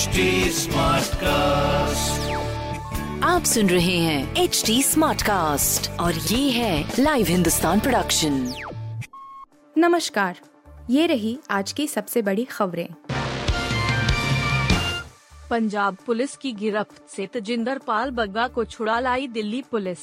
HD cast आप सुन रहे हैं एच डी स्मार्ट कास्ट और ये है लाइव हिंदुस्तान प्रोडक्शन नमस्कार ये रही आज की सबसे बड़ी खबरें। पंजाब पुलिस की गिरफ्त से तजिंदर पाल बग्गा को छुड़ा लाई दिल्ली पुलिस।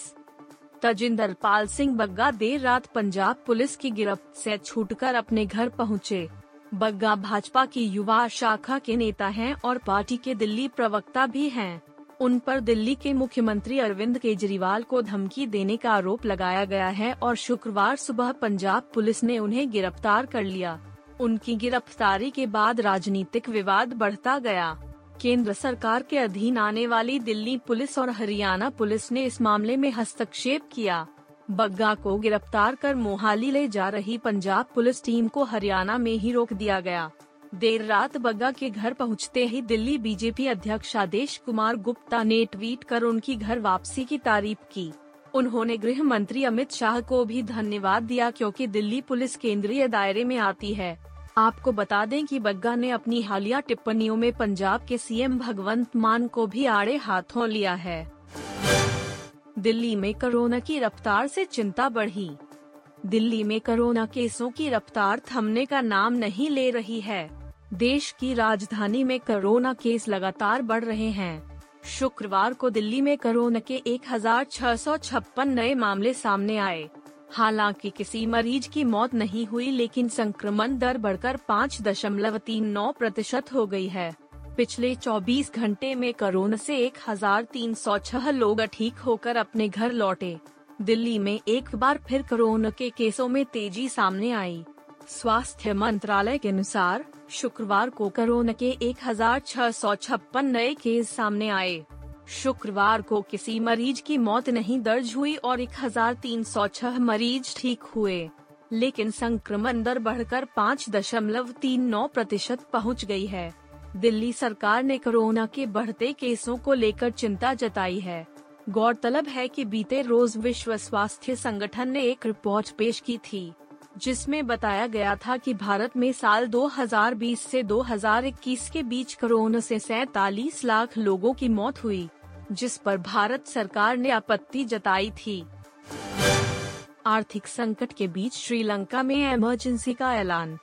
तजिंदर पाल सिंह बग्गा देर रात पंजाब पुलिस की गिरफ्त से छूटकर अपने घर पहुँचे। बग्गा भाजपा की युवा शाखा के नेता हैं और पार्टी के दिल्ली प्रवक्ता भी हैं। उन पर दिल्ली के मुख्यमंत्री अरविंद केजरीवाल को धमकी देने का आरोप लगाया गया है और शुक्रवार सुबह पंजाब पुलिस ने उन्हें गिरफ़्तार कर लिया। उनकी गिरफ्तारी के बाद राजनीतिक विवाद बढ़ता गया। केंद्र सरकार के अधीन आने वाली दिल्ली पुलिस और हरियाणा पुलिस ने इस मामले में हस्तक्षेप किया। बग्गा को गिरफ़्तार कर मोहाली ले जा रही पंजाब पुलिस टीम को हरियाणा में ही रोक दिया गया। देर रात बग्गा के घर पहुँचते ही दिल्ली बीजेपी अध्यक्ष आदेश कुमार गुप्ता ने ट्वीट कर उनकी घर वापसी की तारीफ़ की। उन्होंने गृह मंत्री अमित शाह को भी धन्यवाद दिया क्योंकि दिल्ली पुलिस केंद्रीय दायरे में आती है। आपको बता दें कि बग्गा ने अपनी हालिया टिप्पणियों में पंजाब के सीएम भगवंत मान को भी आड़े हाथों लिया है। दिल्ली में कोरोना की रफ्तार से चिंता बढ़ी। दिल्ली में कोरोना केसों की रफ्तार थमने का नाम नहीं ले रही है। देश की राजधानी में कोरोना केस लगातार बढ़ रहे हैं। शुक्रवार को दिल्ली में कोरोना के एक हज़ार छह सौ छप्पन नए मामले सामने आए। हालाँकि किसी मरीज़ की मौत नहीं हुई, लेकिन संक्रमण दर बढ़कर पाँच दशमलव तीन नौ प्रतिशत हो गई है। पिछले 24 घंटे में कोरोना से 1,306 लोग ठीक होकर अपने घर लौटे। दिल्ली में एक बार फिर कोरोना के केसों में तेज़ी सामने आई। स्वास्थ्य मंत्रालय के अनुसार शुक्रवार को कोरोना के एक हज़ार छह सौ छप्पन नए केस सामने आए। शुक्रवार को किसी मरीज़ की मौत नहीं दर्ज हुई और 1,306 मरीज़ ठीक हुए। लेकिन संक्रमण दर बढ़कर पाँच दशमलव तीन नौ प्रतिशत पहुँच गई है। दिल्ली सरकार ने कोरोना के बढ़ते केसों को लेकर चिंता जताई है। गौरतलब है कि बीते रोज विश्व स्वास्थ्य संगठन ने एक रिपोर्ट पेश की थी, जिसमें बताया गया था कि भारत में साल 2020 से 2021 के बीच कोरोना से सैतालीस लाख लोगों की मौत हुई, जिस पर भारत सरकार ने आपत्ति जताई थी। आर्थिक संकट के बीच श्रीलंका में इमरजेंसी का ऐलान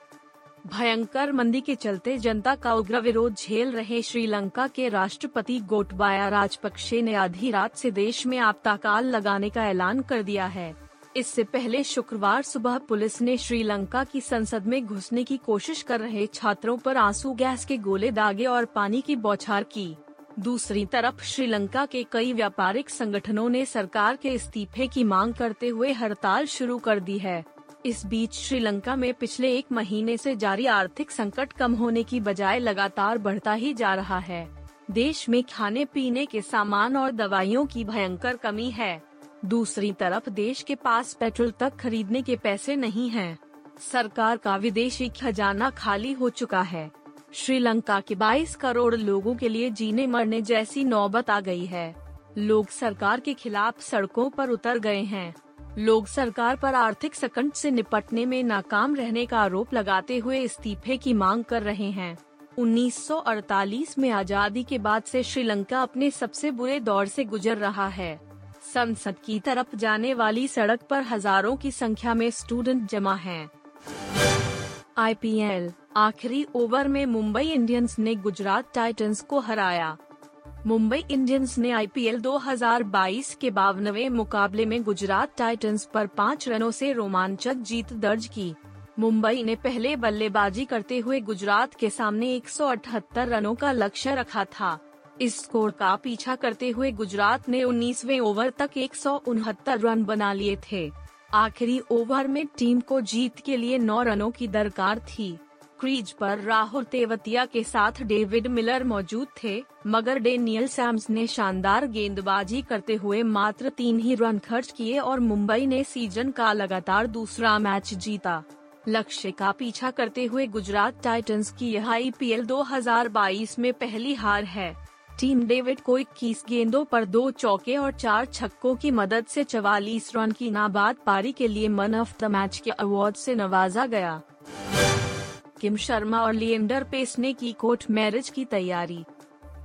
भयंकर मंदी के चलते जनता का उग्र विरोध झेल रहे श्रीलंका के राष्ट्रपति गोटबाया राजपक्षे ने आधी रात से देश में आपताकाल लगाने का ऐलान कर दिया है। इससे पहले शुक्रवार सुबह पुलिस ने श्रीलंका की संसद में घुसने की कोशिश कर रहे छात्रों पर आँसू गैस के गोले दागे और पानी की बौछार की। दूसरी तरफ़ श्रीलंका के कई व्यापारिक संगठनों ने सरकार के इस्तीफे की मांग करते हुए हड़ताल शुरू कर दी है। इस बीच श्रीलंका में पिछले एक महीने से जारी आर्थिक संकट कम होने की बजाय लगातार बढ़ता ही जा रहा है। देश में खाने पीने के सामान और दवाइयों की भयंकर कमी है। दूसरी तरफ़ देश के पास पेट्रोल तक खरीदने के पैसे नहीं हैं। सरकार का विदेशी खजाना खाली हो चुका है। श्रीलंका के 22 करोड़ लोगों के लिए जीने मरने जैसी नौबत आ गई है। लोग सरकार के खिलाफ सड़कों पर उतर गए हैं। लोग सरकार पर आर्थिक संकट से निपटने में नाकाम रहने का आरोप लगाते हुए इस्तीफे की मांग कर रहे हैं। 1948 में आज़ादी के बाद से श्रीलंका अपने सबसे बुरे दौर से गुजर रहा है। संसद की तरफ़ जाने वाली सड़क पर हज़ारों की संख्या में स्टूडेंट जमा हैं। आईपीएल, आखिरी ओवर में मुंबई इंडियंस ने गुजरात टाइटंस को हराया। मुंबई इंडियंस ने आईपीएल 2022 के बावनवे मुकाबले में गुजरात टाइटंस पर पाँच रनों से रोमांचक जीत दर्ज की। मुंबई ने पहले बल्लेबाजी करते हुए गुजरात के सामने 178 रनों का लक्ष्य रखा था। इस स्कोर का पीछा करते हुए गुजरात ने 19वें ओवर तक एक सौ उनहत्तर रन बना लिए थे। आखिरी ओवर में टीम को जीत के लिए नौ रनों की दरकार थी। क्रीज पर राहुल तेवतिया के साथ डेविड मिलर मौजूद थे, मगर डेनियल सैम्स ने शानदार गेंदबाजी करते हुए मात्र तीन ही रन खर्च किए और मुंबई ने सीज़न का लगातार दूसरा मैच जीता। लक्ष्य का पीछा करते हुए गुजरात टाइटंस की यह आईपीएल 2022 में पहली हार है। टीम डेविड को इक्कीस गेंदों पर दो चौके और चार छक्कों की मदद से चवालीस रन की नाबाद पारी के लिए मन ऑफ़ द मैच के अवार्ड से नवाजा गया। किम शर्मा और लिएंडर पेस ने की कोर्ट मैरिज की तैयारी।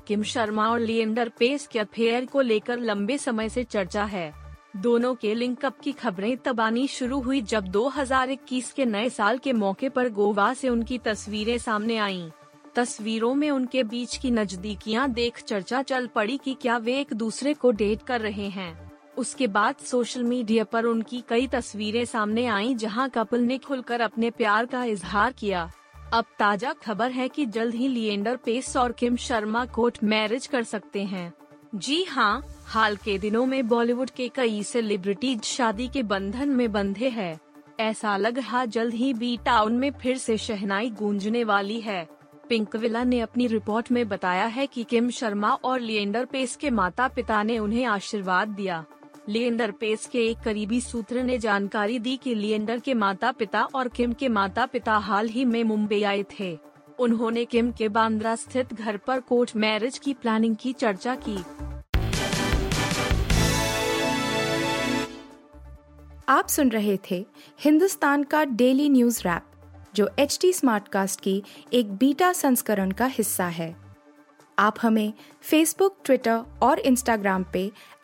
किम शर्मा और लिएंडर पेस के अफेयर को लेकर लंबे समय से चर्चा है। दोनों के लिंकअप की खबरें तब आनी शुरू हुई जब 2021 के नए साल के मौके पर गोवा से उनकी तस्वीरें सामने आईं। तस्वीरों में उनके बीच की नजदीकियाँ देख चर्चा चल पड़ी कि क्या वे एक दूसरे को डेट कर रहे हैं। उसके बाद सोशल मीडिया पर उनकी कई तस्वीरें सामने आईं जहाँ कपल ने खुलकर अपने प्यार का इजहार किया। अब ताज़ा खबर है कि जल्द ही लिएंडर पेस और किम शर्मा कोर्ट मैरिज कर सकते हैं। जी हाँ हाल के दिनों में बॉलीवुड के कई सेलिब्रिटीज शादी के बंधन में बंधे हैं। ऐसा लग रहा जल्द ही बी टाउन में फिर से शहनाई गूंजने वाली है। पिंक विला ने अपनी रिपोर्ट में बताया है कि किम शर्मा और लिएंडर पेस के माता पिता ने उन्हें आशीर्वाद दिया। लिएंडर पेस के एक करीबी सूत्र ने जानकारी दी कि लिएंडर के माता पिता और किम के माता पिता हाल ही में मुंबई आए थे। उन्होंने किम के बांद्रा स्थित घर पर कोर्ट मैरिज की प्लानिंग की चर्चा की। आप सुन रहे थे हिंदुस्तान का डेली न्यूज़ रैप, जो एच टी स्मार्टकास्ट की एक बीटा संस्करण का हिस्सा है। आप हमें फेसबुक ट्विटर और इंस्टाग्राम पे